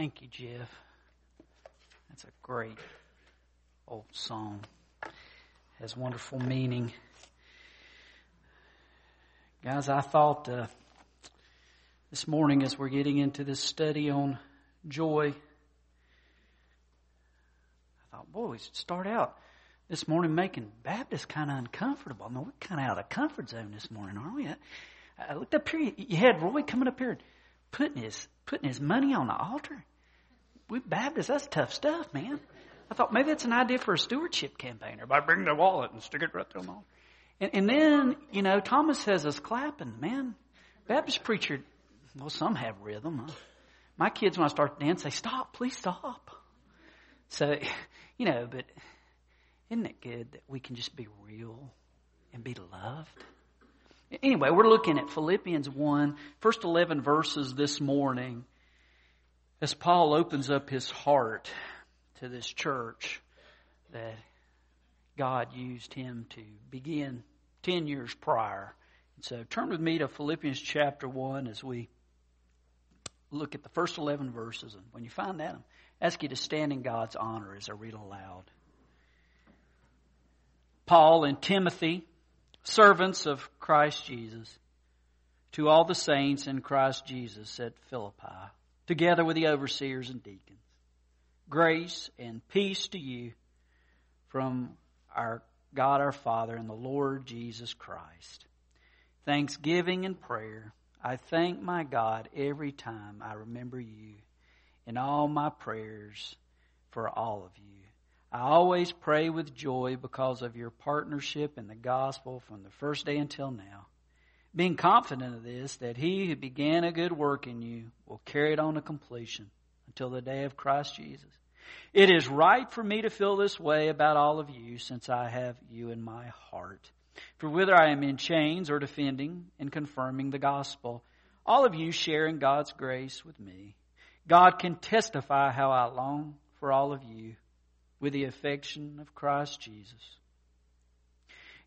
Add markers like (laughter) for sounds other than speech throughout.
Thank you, Jeff. That's a great old song. Has wonderful meaning. Guys, I thought uh, this morning as we're getting into this study on joy, I thought, boy, we should start out this morning making Baptists kind of uncomfortable. I mean, we're kind of out of comfort zone this morning, aren't we? I looked up here. You had Roy coming up here and putting his putting his money on the altar. We Baptists, that's tough stuff, man. I thought maybe that's an idea for a stewardship campaign. Everybody bring their wallet and stick it right there them the altar. And, and then, you know, Thomas has us clapping. Man, Baptist preacher, well, some have rhythm. Huh? My kids, when I start to dance, they stop, please stop. So, you know, but isn't it good that we can just be real and be loved? Anyway, we're looking at Philippians 1, first 11 verses this morning as Paul opens up his heart to this church that God used him to begin 10 years prior. And so turn with me to Philippians chapter 1 as we look at the first 11 verses. And when you find that, I ask you to stand in God's honor as I read aloud. Paul and Timothy, servants of Christ Jesus, to all the saints in Christ Jesus at Philippi, together with the overseers and deacons. Grace and peace to you from our God our Father and the Lord Jesus Christ. Thanksgiving and prayer. I thank my God every time I remember you in all my prayers for all of you. I always pray with joy because of your partnership in the gospel from the first day until now. Being confident of this, that he who began a good work in you will carry it on to completion until the day of Christ Jesus. It is right for me to feel this way about all of you since I have you in my heart. For whether I am in chains or defending and confirming the gospel, all of you share in God's grace with me. God can testify how I long for all of you with the affection of Christ Jesus.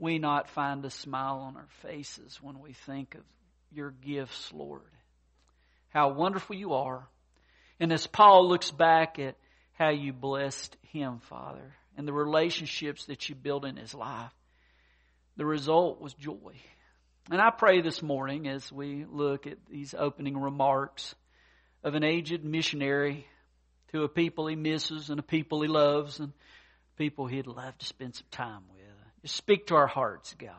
we not find a smile on our faces when we think of your gifts, Lord? How wonderful you are. And as Paul looks back at how you blessed him, Father, and the relationships that you built in his life, the result was joy. And I pray this morning as we look at these opening remarks of an aged missionary to a people he misses and a people he loves and people he'd love to spend some time with. Just speak to our hearts, God.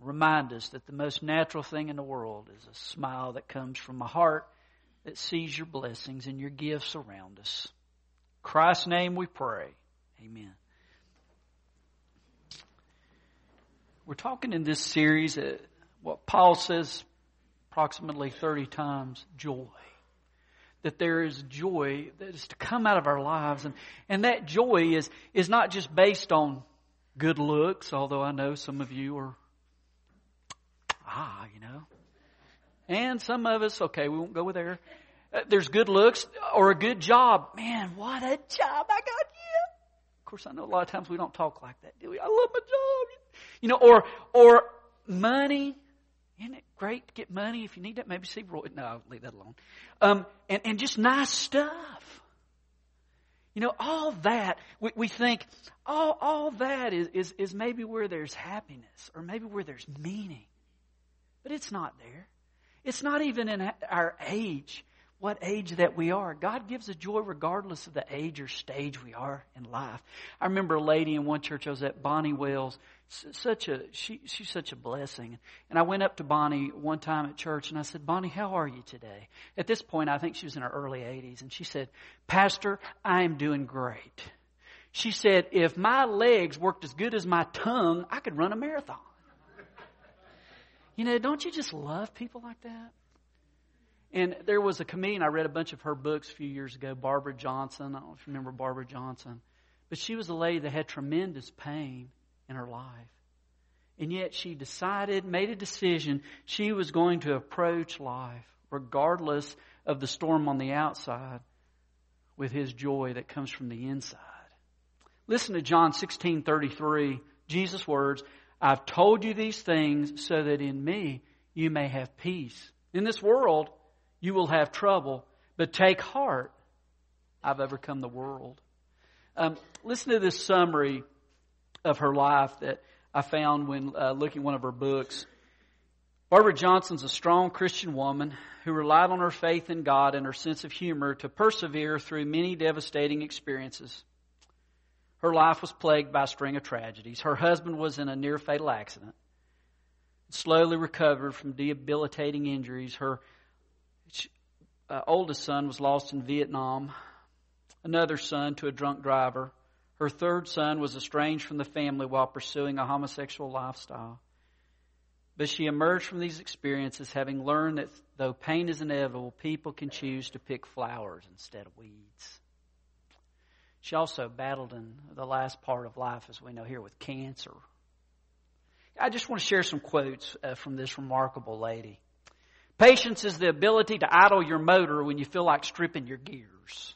Remind us that the most natural thing in the world is a smile that comes from a heart that sees your blessings and your gifts around us. In Christ's name we pray. Amen. We're talking in this series, uh, what Paul says approximately 30 times, joy that there is joy that is to come out of our lives. And, and that joy is, is not just based on good looks, although I know some of you are, ah, you know. And some of us, okay, we won't go with there. Uh, there's good looks or a good job. Man, what a job I got you. Of course, I know a lot of times we don't talk like that, do we? I love my job. You know, or, or money. Isn't it great to get money if you need that? Maybe see Roy. No, I'll leave that alone. Um, and, and just nice stuff. You know, all that, we, we think, all, all that is, is, is maybe where there's happiness or maybe where there's meaning. But it's not there. It's not even in our age what age that we are. God gives a joy regardless of the age or stage we are in life. I remember a lady in one church I was at, Bonnie Wells. Such a she, she's such a blessing. And I went up to Bonnie one time at church and I said, Bonnie, how are you today? At this point, I think she was in her early 80s, and she said, Pastor, I am doing great. She said, if my legs worked as good as my tongue, I could run a marathon. You know, don't you just love people like that? And there was a comedian, I read a bunch of her books a few years ago, Barbara Johnson. I don't know if you remember Barbara Johnson. But she was a lady that had tremendous pain in her life. And yet she decided, made a decision, she was going to approach life, regardless of the storm on the outside, with his joy that comes from the inside. Listen to John 16 33, Jesus' words, I've told you these things so that in me you may have peace. In this world, you will have trouble, but take heart. I've overcome the world. Um, listen to this summary of her life that I found when uh, looking one of her books. Barbara Johnson's a strong Christian woman who relied on her faith in God and her sense of humor to persevere through many devastating experiences. Her life was plagued by a string of tragedies. Her husband was in a near fatal accident, slowly recovered from debilitating injuries. Her uh, oldest son was lost in Vietnam, another son to a drunk driver. Her third son was estranged from the family while pursuing a homosexual lifestyle. But she emerged from these experiences having learned that though pain is inevitable, people can choose to pick flowers instead of weeds. She also battled in the last part of life, as we know here, with cancer. I just want to share some quotes uh, from this remarkable lady. Patience is the ability to idle your motor when you feel like stripping your gears.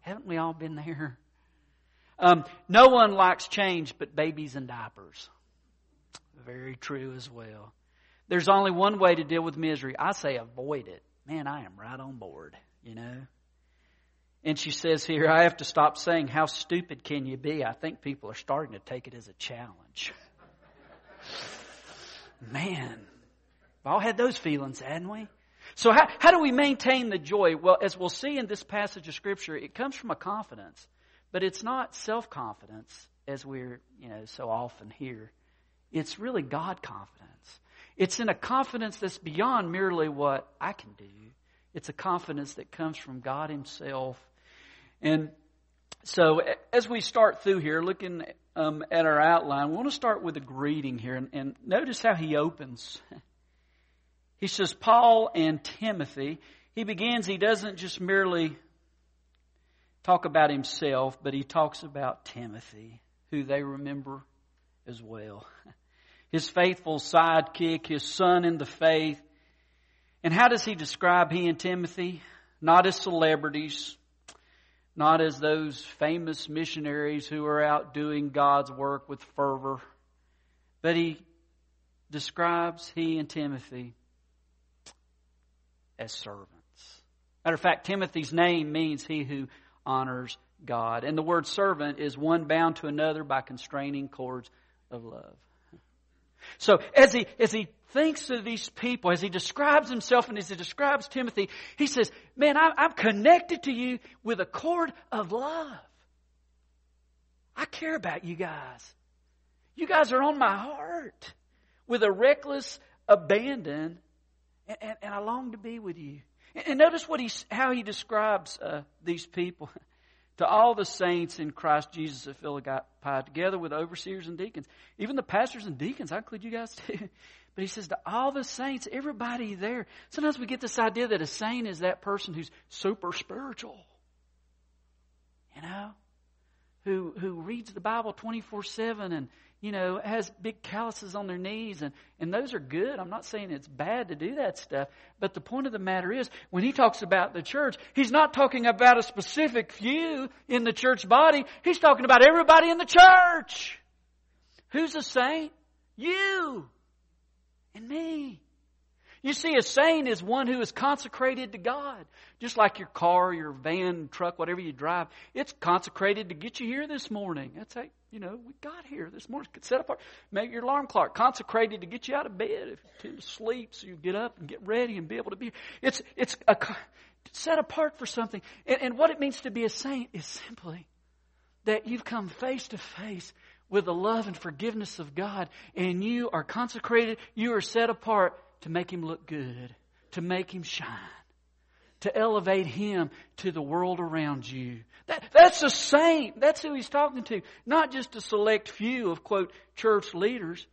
Haven't we all been there? Um, no one likes change but babies and diapers. Very true as well. There's only one way to deal with misery. I say avoid it. Man, I am right on board, you know. And she says here, I have to stop saying, How stupid can you be? I think people are starting to take it as a challenge. Man, we all had those feelings, hadn't we? So how, how do we maintain the joy? Well, as we'll see in this passage of scripture, it comes from a confidence, but it's not self-confidence as we're, you know, so often hear. It's really God confidence. It's in a confidence that's beyond merely what I can do. It's a confidence that comes from God Himself. And so as we start through here, looking um, at our outline, we want to start with a greeting here. And, and notice how he opens. (laughs) He says, Paul and Timothy. He begins, he doesn't just merely talk about himself, but he talks about Timothy, who they remember as well. (laughs) His faithful sidekick, his son in the faith. And how does he describe he and Timothy? Not as celebrities, not as those famous missionaries who are out doing God's work with fervor, but he describes he and Timothy as servants. Matter of fact, Timothy's name means he who honors God. And the word servant is one bound to another by constraining cords of love. So as he, as he thinks of these people, as he describes himself and as he describes Timothy, he says, man, I, I'm connected to you with a cord of love. I care about you guys. You guys are on my heart with a reckless abandon and, and, and I long to be with you. And, notice what he, how he describes uh, these people. (laughs) to all the saints in Christ Jesus at Philippi, together with overseers and deacons. Even the pastors and deacons, I include you guys (laughs) too. But he says to all the saints, everybody there. Sometimes we get this idea that a saint is that person who's super spiritual. You know? Who, who reads the Bible 24 7 and you know, has big calluses on their knees, and, and those are good. I'm not saying it's bad to do that stuff. But the point of the matter is, when he talks about the church, he's not talking about a specific few in the church body. He's talking about everybody in the church. Who's a saint? You and me. You see, a saint is one who is consecrated to God. Just like your car, your van, truck, whatever you drive, it's consecrated to get you here this morning. That's how, you know, we got here this morning. Set apart, make your alarm clock consecrated to get you out of bed if you tend to sleep, so you get up and get ready and be able to be. It's it's a, set apart for something, and, and what it means to be a saint is simply that you've come face to face with the love and forgiveness of God, and you are consecrated. You are set apart to make him look good, to make him shine, to elevate him to the world around you. That, that's a saint. That's who he's talking to. Not just a select few of, quote, church leaders,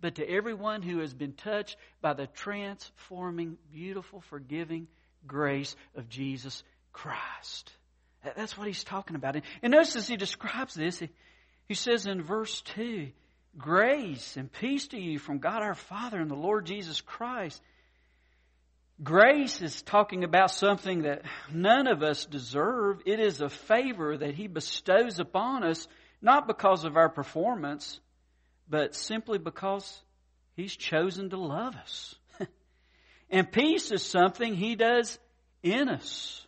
but to everyone who has been touched by the transforming, beautiful, forgiving grace of Jesus Christ. That's what he's talking about. And notice as he describes this, he says in verse 2 Grace and peace to you from God our Father and the Lord Jesus Christ. Grace is talking about something that none of us deserve. It is a favor that He bestows upon us, not because of our performance, but simply because He's chosen to love us. (laughs) and peace is something He does in us.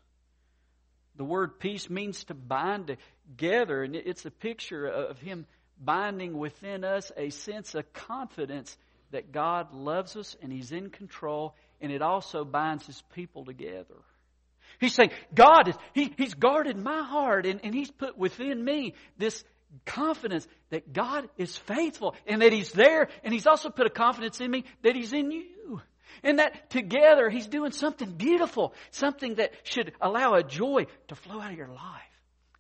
The word peace means to bind together, and it's a picture of Him binding within us a sense of confidence that God loves us and He's in control, and it also binds His people together. He's saying, God, is, he, He's guarded my heart, and, and He's put within me this confidence that God is faithful and that He's there, and He's also put a confidence in me that He's in you. And that together He's doing something beautiful, something that should allow a joy to flow out of your life.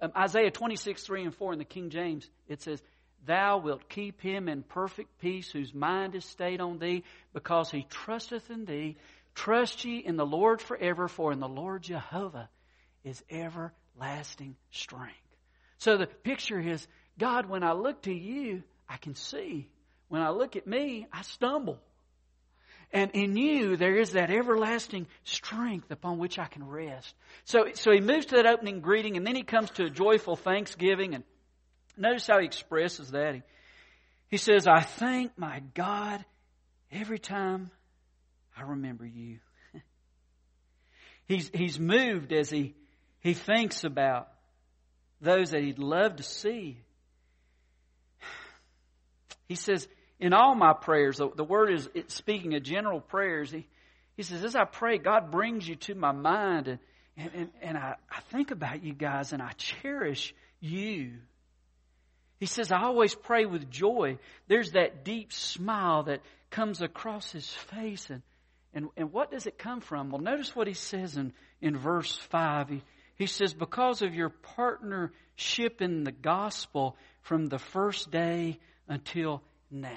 Um, Isaiah 26, 3 and 4 in the King James, it says, Thou wilt keep him in perfect peace whose mind is stayed on thee because he trusteth in thee. Trust ye in the Lord forever, for in the Lord Jehovah is everlasting strength. So the picture is God, when I look to you, I can see. When I look at me, I stumble. And in you, there is that everlasting strength upon which I can rest. So, so he moves to that opening greeting, and then he comes to a joyful thanksgiving. And notice how he expresses that. He, he says, I thank my God every time I remember you. (laughs) he's, he's moved as he, he thinks about those that he'd love to see. (sighs) He says, in all my prayers, the, the word is speaking of general prayers. He, he says, as I pray, God brings you to my mind, and, and, and I, I think about you guys, and I cherish you. He says, I always pray with joy. There's that deep smile that comes across his face. And, and, and what does it come from? Well, notice what he says in, in verse 5. He, he says, Because of your partnership in the gospel from the first day until now.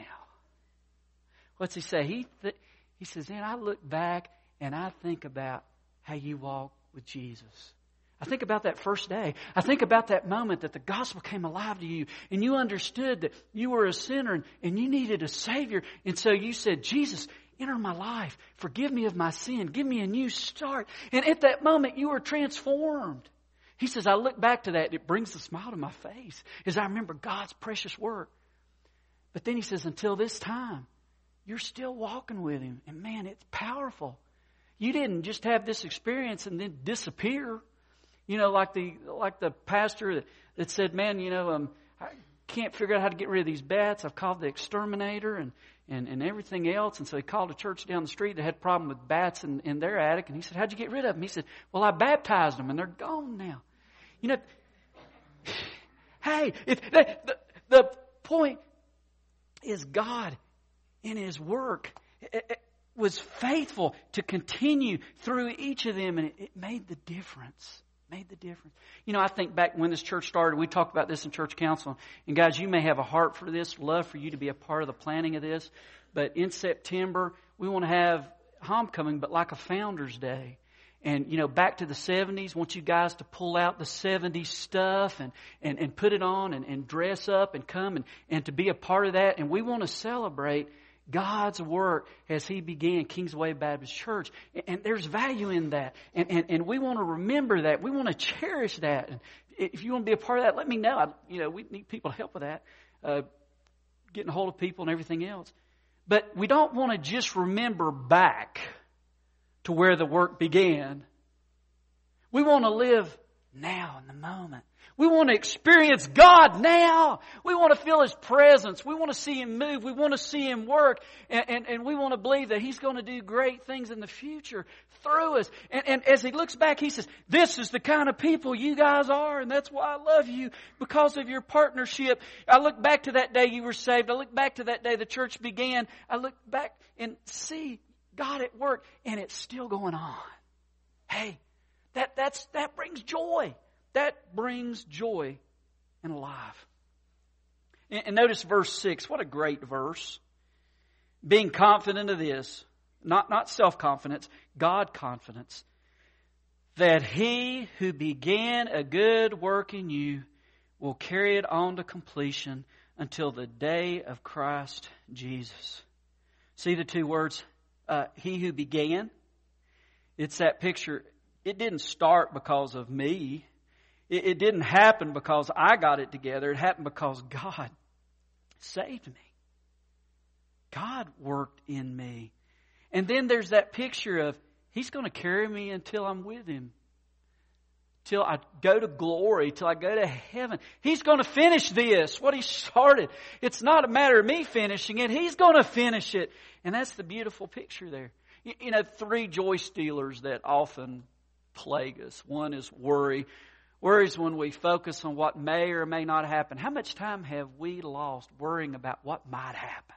What's he say? He, th- he says, and I look back and I think about how you walk with Jesus. I think about that first day. I think about that moment that the gospel came alive to you and you understood that you were a sinner and, you needed a Savior. And so you said, Jesus, enter my life. Forgive me of my sin. Give me a new start. And at that moment, you were transformed. He says, I look back to that. It brings a smile to my face as I remember God's precious work. But then he says, until this time, you're still walking with him. And man, it's powerful. You didn't just have this experience and then disappear. You know, like the like the pastor that, that said, "Man, you know, um, I can't figure out how to get rid of these bats. I've called the exterminator and and and everything else." And so he called a church down the street that had a problem with bats in, in their attic, and he said, "How'd you get rid of them?" He said, "Well, I baptized them, and they're gone now." You know, (sighs) hey, if the, the, the point is God in His work was faithful to continue through each of them, and it, it made the difference. Made the difference. You know, I think back when this church started, we talked about this in church council. And guys, you may have a heart for this, love for you to be a part of the planning of this. But in September, we want to have homecoming, but like a Founders Day and you know back to the 70s want you guys to pull out the 70s stuff and, and, and put it on and, and dress up and come and, and to be a part of that and we want to celebrate God's work as He began Kingsway Baptist Church. And, there's value in that. And, and, and we want to remember that. We want to cherish that. And if you want to be a part of that, let me know. I, you know, we need people to help with that. Uh, getting a hold of people and everything else. But we don't want to just remember back to where the work began. We want to live now in the moment. We want to experience God now. We want to feel His presence. We want to see Him move. We want to see Him work. And, and, and we want to believe that He's going to do great things in the future through us. And, and as He looks back, He says, This is the kind of people you guys are, and that's why I love you because of your partnership. I look back to that day you were saved. I look back to that day the church began. I look back and see God at work, and it's still going on. Hey, that, that's, that brings joy. That brings joy and life. And, notice verse 6. What a great verse. Being confident of this, not, not self confidence, God confidence, that he who began a good work in you will carry it on to completion until the day of Christ Jesus. See the two words, uh, he who began? It's that picture. It didn't start because of me. It, it didn't happen because I got it together. It happened because God saved me. God worked in me. And then there's that picture of He's going to carry me until I'm with Him. Till I go to glory, till I go to heaven. He's going to finish this, what He started. It's not a matter of me finishing it. He's going to finish it. And that's the beautiful picture there. You know, three joy stealers that often plague us. One is worry. Worries when we focus on what may or may not happen. How much time have we lost worrying about what might happen?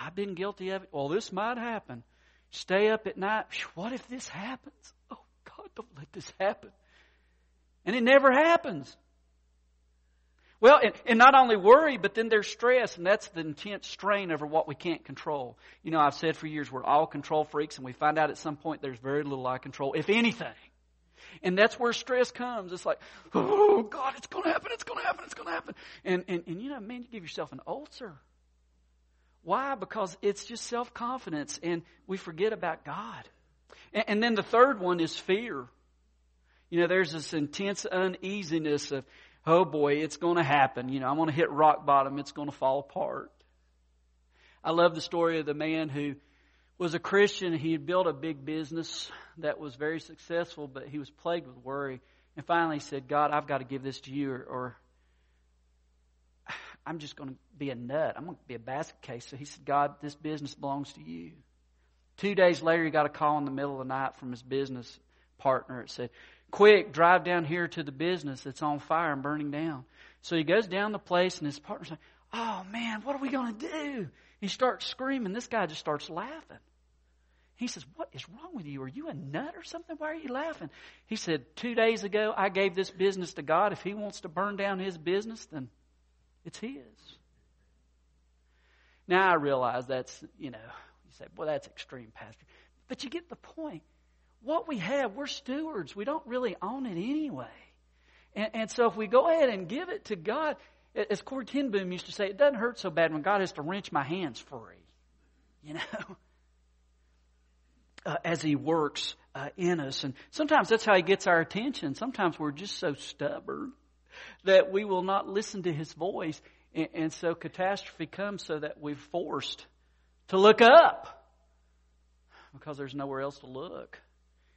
I've been guilty of it. Well, this might happen. Stay up at night. What if this happens? Oh, God, don't let this happen. And it never happens. Well, and, and, not only worry, but then there's stress, and that's the intense strain over what we can't control. You know, I've said for years we're all control freaks, and we find out at some point there's very little I control, if anything. And that's where stress comes. It's like, oh, God, it's going to happen, it's going to happen, it's going to happen. And, and, and, you know, man, you give yourself an ulcer. Why? Because it's just self confidence, and we forget about God. And, and then the third one is fear. You know, there's this intense uneasiness of, oh boy, it's going to happen. You know, I'm going to hit rock bottom. It's going to fall apart. I love the story of the man who was a Christian. He had built a big business that was very successful, but he was plagued with worry. And finally he said, God, I've got to give this to you, or, or (sighs) I'm just going to be a nut. I'm going to be a basket case. So he said, God, this business belongs to you. Two days later, he got a call in the middle of the night from his business partner. It said, Quick, drive down here to the business that's on fire and burning down. So he goes down the place, and his partner's like, Oh man, what are we going to do? He starts screaming. This guy just starts laughing. He says, What is wrong with you? Are you a nut or something? Why are you laughing? He said, Two days ago, I gave this business to God. If He wants to burn down His business, then it's His. Now I realize that's, you know, you say, Well, that's extreme, Pastor. But you get the point what we have, we're stewards. We don't really own it anyway. And, and so if we go ahead and give it to God, as ten Boom used to say, it doesn't hurt so bad when God has to wrench my hands free. You know? (laughs) Uh, as He works uh, in us. And sometimes that's how He gets our attention. Sometimes we're just so stubborn that we will not listen to His voice. And, and so catastrophe comes so that we're forced to look up because there's nowhere else to look.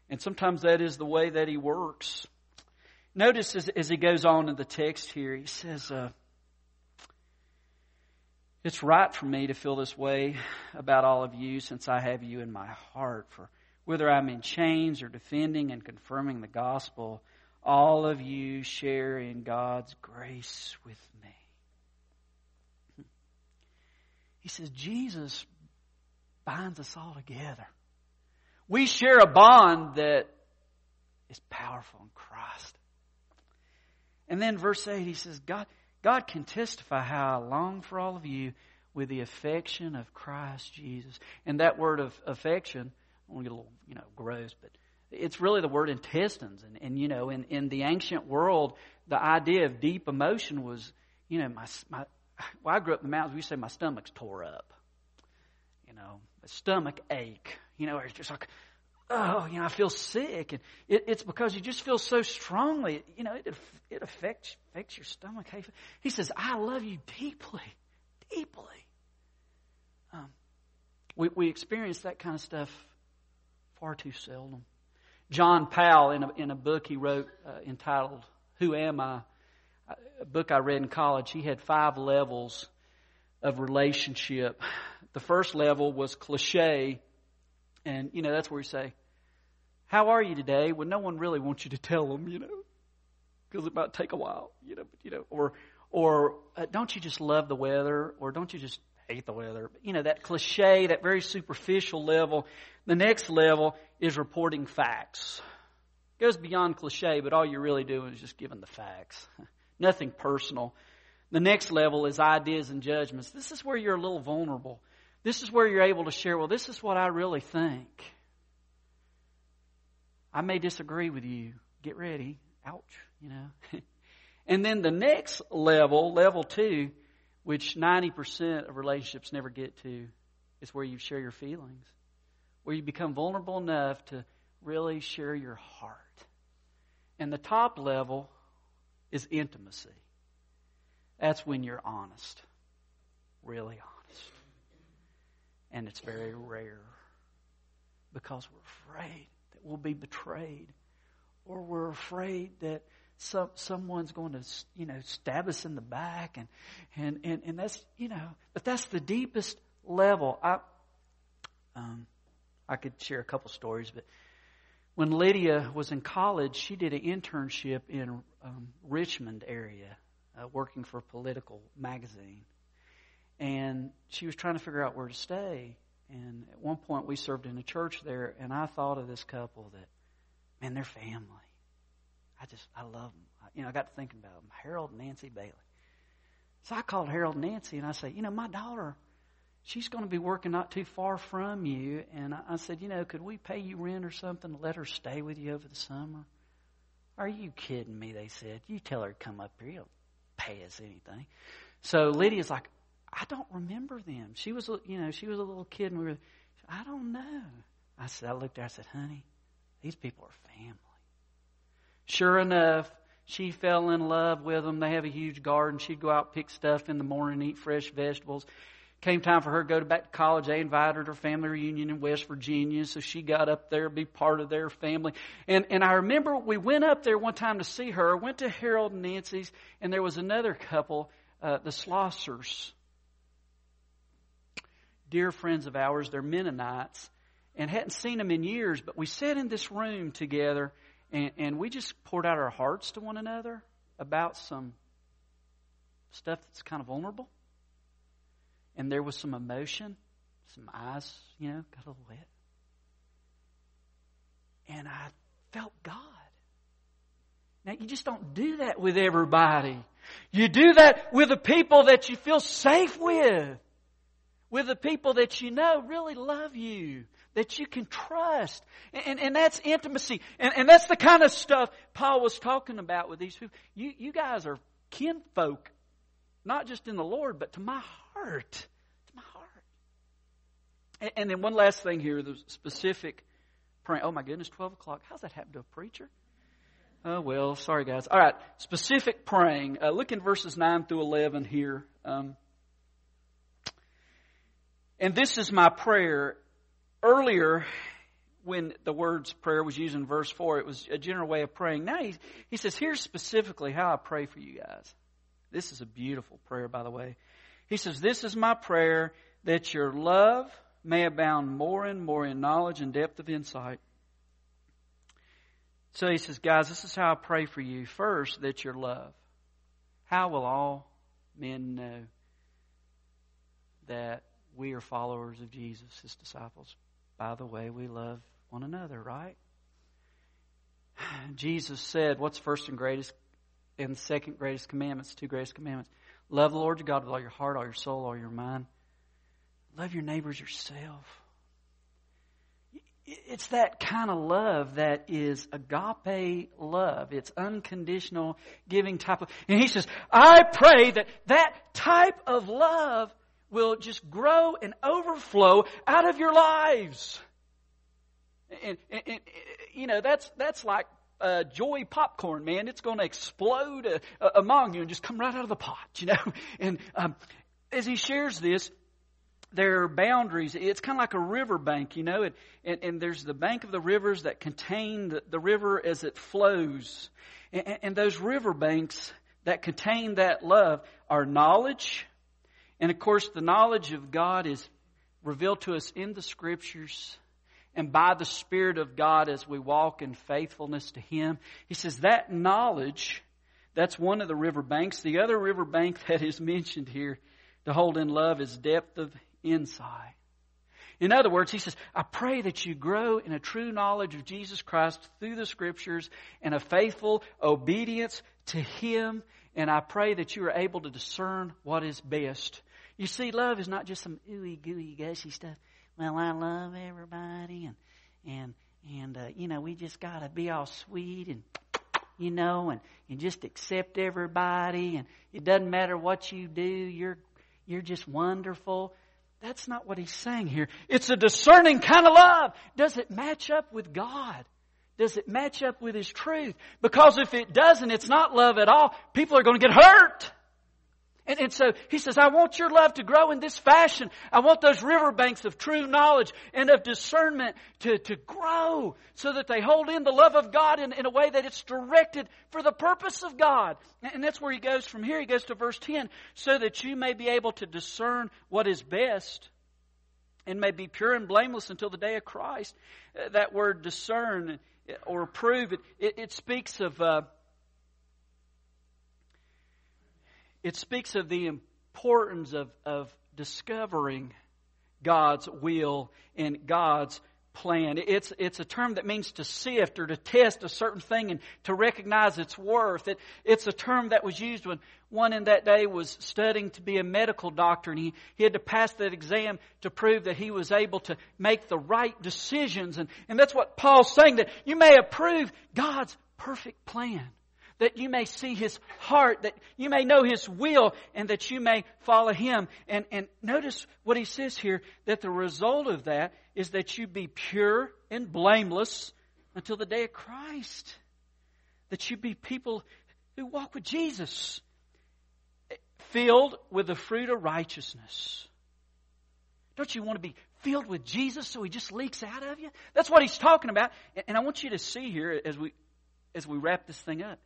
And sometimes that is the way that he works. Notice as, as he goes on in the text here, he says, uh, It's right for me to feel this way about all of you since I have you in my heart. For whether I'm in chains or defending and confirming the gospel, all of you share in God's grace with me. He says, Jesus binds us all together. We share a bond that is powerful in Christ. And then verse 8, he says, God, God can testify how I long for all of you with the affection of Christ Jesus. And that word of affection, I want to get a little, you know, gross, but it's really the word intestines. And, and you know, in, in the ancient world, the idea of deep emotion was, you know, my, my, well, I grew up in the mountains, we say my stomach's tore up. You know, a stomach ache you know, it's just like, oh, you know, I feel sick. And it, it's because you just feel so strongly. You know, it, it affects, affects your stomach. He says, I love you deeply, deeply. Um, we, we experience that kind of stuff far too seldom. John Powell, in a, in a book he wrote uh, entitled, Who Am I? A book I read in college, he had five levels of relationship. The first level was cliche, and, you know, that's where you say, How are you today? When no one really wants you to tell them, you know, because it might take a while, you know, you know, or, or uh, don't you just love the weather? Or don't you just hate the weather? You know, that cliche, that very superficial level. The next level is reporting facts. It goes beyond cliche, but all you're really doing is just giving the facts. (laughs) Nothing personal. The next level is ideas and judgments. This is where you're a little vulnerable. This is where you're able to share, well, this is what I really think. I may disagree with you. Get ready. Ouch, you know. (laughs) and then the next level, level two, which 90% of relationships never get to, is where you share your feelings, where you become vulnerable enough to really share your heart. And the top level is intimacy. That's when you're honest, really honest. And it's very rare. Because we're afraid that we'll be betrayed. Or we're afraid that some, someone's going to, you know, stab us in the back. And, and, and, and that's, you know, but that's the deepest level. I, um, I could share a couple stories, but when Lydia was in college, she did an internship in um, Richmond area, uh, working for a political magazine, and she was trying to figure out where to stay. And at one point, we served in a church there, and I thought of this couple that, man, they're family. I just, I love them. You know, I got to thinking about them, Harold and Nancy Bailey. So I called Harold and Nancy, and I said, you know, my daughter, she's going to be working not too far from you. And I said, you know, could we pay you rent or something to let her stay with you over the summer? Are you kidding me? They said. You tell her to come up here. He'll pay us anything. So Lydia's like, I don't remember them. She was, you know, she was a little kid, and we were. I don't know. I said, I looked at her. I said, honey, these people are family. Sure enough, she fell in love with them. They have a huge garden. She'd go out pick stuff in the morning, eat fresh vegetables. Came time for her to go back to college. They invited her to family reunion in West Virginia, so she got up there to be part of their family. And and I remember we went up there one time to see her. Went to Harold and Nancy's, and there was another couple, uh, the Slossers, dear friends of ours. They're Mennonites, and hadn't seen them in years. But we sat in this room together and, and we just poured out our hearts to one another about some stuff that's kind of vulnerable. And there was some emotion, some eyes, you know, got a little wet. And I felt God. Now, you just don't do that with everybody. You do that with the people that you feel safe with, with the people that you know really love you, that you can trust. And, and that's intimacy. And, and that's the kind of stuff Paul was talking about with these people. You, you guys are kinfolk, not just in the Lord, but to my heart. To my heart. And, and then one last thing here, the specific praying. Oh my goodness, 12 o'clock. How's that happen to a preacher? Oh, well, sorry guys. All right, specific praying. Uh, look in verses 9 through 11 here. Um, and this is my prayer earlier, when the words prayer was used in verse 4, it was a general way of praying. Now he, he says, here's specifically how I pray for you guys. This is a beautiful prayer, by the way. He says, This is my prayer that your love may abound more and more in knowledge and depth of insight. So he says, Guys, this is how I pray for you. First, that your love. How will all men know that we are followers of Jesus, his disciples? by the way we love one another, right? (sighs) Jesus said, What's first and greatest and second greatest commandments, two greatest commandments? Love the Lord your God with all your heart, all your soul, all your mind. Love your neighbors yourself. It's that kind of love that is agape love. It's unconditional giving type of, and he says, I pray that that type of love will just grow and overflow out of your lives. And, and, and you know, that's, that's like uh, joy popcorn, man. It's going to explode uh, uh, among you and just come right out of the pot, you know. (laughs) And um, as he shares this, there are boundaries. It's kind of like a river bank, you know, and, and, and there's the bank of the rivers that contain the, the river as it flows. And, and those river banks that contain that love are knowledge, and of course, the knowledge of God is revealed to us in the Scriptures and by the Spirit of God as we walk in faithfulness to Him. He says that knowledge, that's one of the river banks. The other river bank (laughs) that is mentioned here to hold in love is depth of insight. In other words, he says, I pray that you grow in a true knowledge of Jesus Christ through the Scriptures and a faithful obedience to Him and I pray that you are able to discern what is best. You see, love is not just some ooey gooey gushy stuff. Well, I love everybody, and and and uh, you know we just gotta be all sweet and you know and and just accept everybody, and it doesn't matter what you do, you're you're just wonderful. That's not what he's saying here. It's a discerning kind of love. Does it match up with God? Does it match up with His truth? Because if it doesn't, it's not love at all. People are going to get hurt. And, and, so he says, I want your love to grow in this fashion. I want those riverbanks of true knowledge and of discernment to, to grow so that they hold in the love of God in, in a way that it's directed for the purpose of God. And that's where he goes from here. He goes to verse 10 so that you may be able to discern what is best and may be pure and blameless until the day of Christ. Uh, that word discern or approve, it, it, it speaks of. Uh, it speaks of the importance of, of discovering God's will and God's plan. It's, it's a term that means to sift or to test a certain thing and to recognize its worth. It, it's a term that was used when one in that day was studying to be a medical doctor and he, he had to pass that exam to prove that he was able to make the right decisions. And, and that's what Paul's saying, that you may approve God's perfect plan that you may see his heart, that you may know his will, and that you may follow him. And, and notice what he says here, that the result of that is that you be pure and blameless until the day of Christ. That you be people who walk with Jesus, filled with the fruit of righteousness. Don't you want to be filled with Jesus so he just leaks out of you? That's what he's talking about. And I want you to see here as we as we wrap this thing up.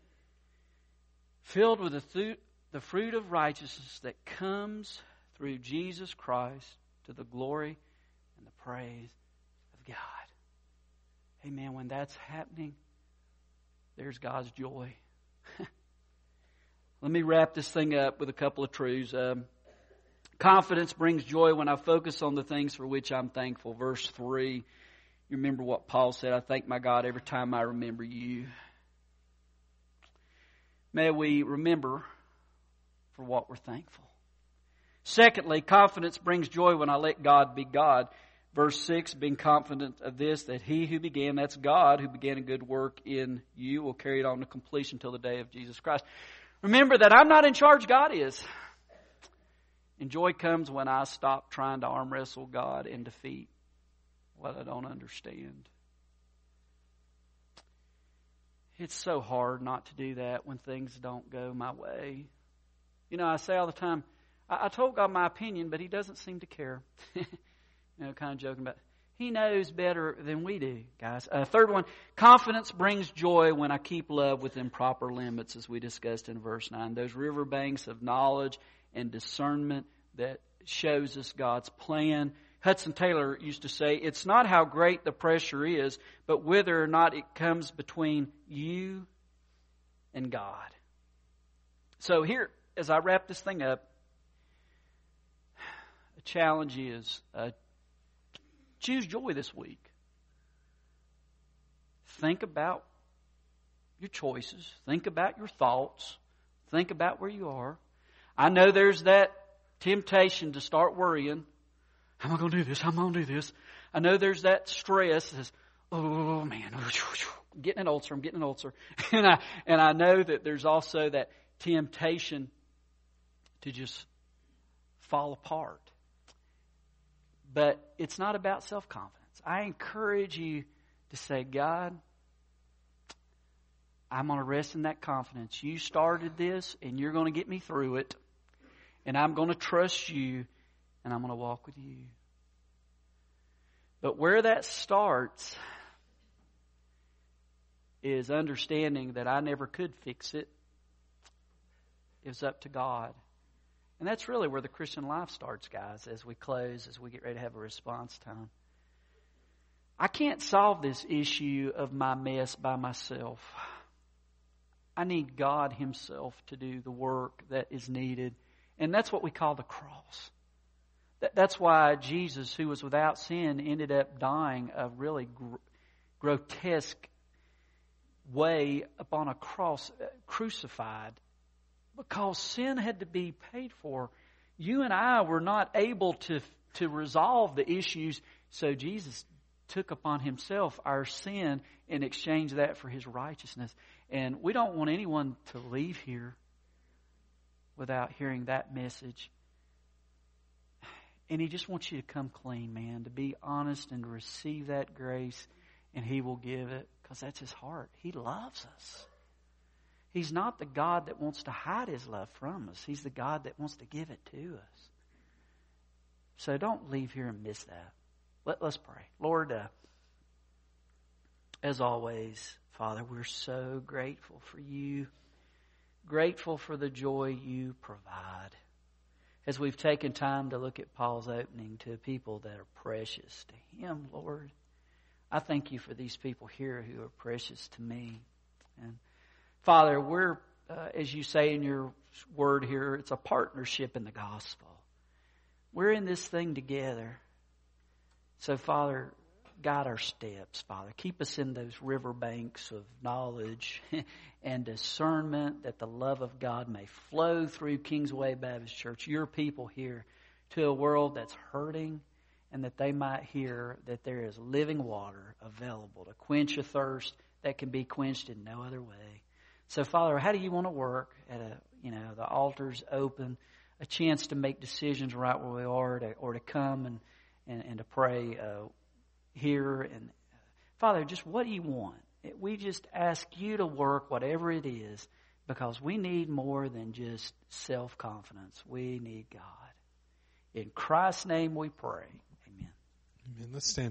Filled with the fruit, the fruit of righteousness that comes through Jesus Christ to the glory and the praise of God. Amen. When that's happening, there's God's joy. (laughs) Let me wrap this thing up with a couple of truths. Um, confidence brings joy when I focus on the things for which I'm thankful. Verse 3. You remember what Paul said, I thank my God every time I remember you. May we remember for what we're thankful. Secondly, confidence brings joy when I let God be God. Verse 6, being confident of this, that he who began, that's God, who began a good work in you, will carry it on to completion until the day of Jesus Christ. Remember that I'm not in charge, God is. And joy comes when I stop trying to arm wrestle God and defeat what I don't understand. It's so hard not to do that when things don't go my way. You know, I say all the time, I, I told God my opinion, but He doesn't seem to care. (laughs) you know, kind of joking about. He knows better than we do, guys. Uh, third one, confidence brings joy when I keep love within proper limits, as we discussed in verse 9. Those riverbanks of knowledge and discernment that shows us God's plan. Hudson Taylor used to say, it's not how great the pressure is, but whether or not it comes between you and God. So here, as I wrap this thing up, a challenge is uh, choose joy this week. Think about your choices. Think about your thoughts. Think about where you are. I know there's that temptation to start worrying. Am I going to do this? How am I going to do this? I know there's that stress. Says, oh man, (sighs) getting an ulcer. I'm getting an ulcer. (laughs) And I, and I know that there's also that temptation to just fall apart. But it's not about self confidence. I encourage you to say, God, I'm going to rest in that confidence. You started this, and you're going to get me through it. And I'm going to trust you, and I'm going to walk with you. But where that starts is understanding that I never could fix it. It was up to God. And that's really where the Christian life starts, guys, as we close, as we get ready to have a response time. I can't solve this issue of my mess by myself. I need God Himself to do the work that is needed. And that's what we call the cross. That's why Jesus, who was without sin, ended up dying a really gr- grotesque way upon a cross, uh, crucified because sin had to be paid for. You and I were not able to, to resolve the issues, so Jesus took upon himself our sin and exchanged that for his righteousness. And we don't want anyone to leave here without hearing that message. And he just wants you to come clean, man, to be honest and to receive that grace, and he will give it because that's his heart. He loves us. He's not the God that wants to hide his love from us. He's the God that wants to give it to us. So don't leave here and miss that. Let, us pray. Lord, uh, as always, Father, we're so grateful for you, grateful for the joy you provide. As we've taken time to look at Paul's opening to people that are precious to him, Lord, I thank you for these people here who are precious to me. And Father, we're, uh, as you say in your word here, it's a partnership in the gospel. We're in this thing together. So, Father, guide our steps, Father. Keep us in those riverbanks of knowledge (laughs) and discernment that the love of God may flow through Kingsway Baptist Church, your people here, to a world that's hurting, and that they might hear that there is living water available to quench a thirst that can be quenched in no other way. So, Father, how do you want to work at a, you know, the altar's open, a chance to make decisions right where we are, to, or to come and, and, and to pray uh, here. And Father, just what do you want? We just ask you to work whatever it is because we need more than just self confidence. We need God. In Christ's name we pray. Amen. Amen. Let's stand.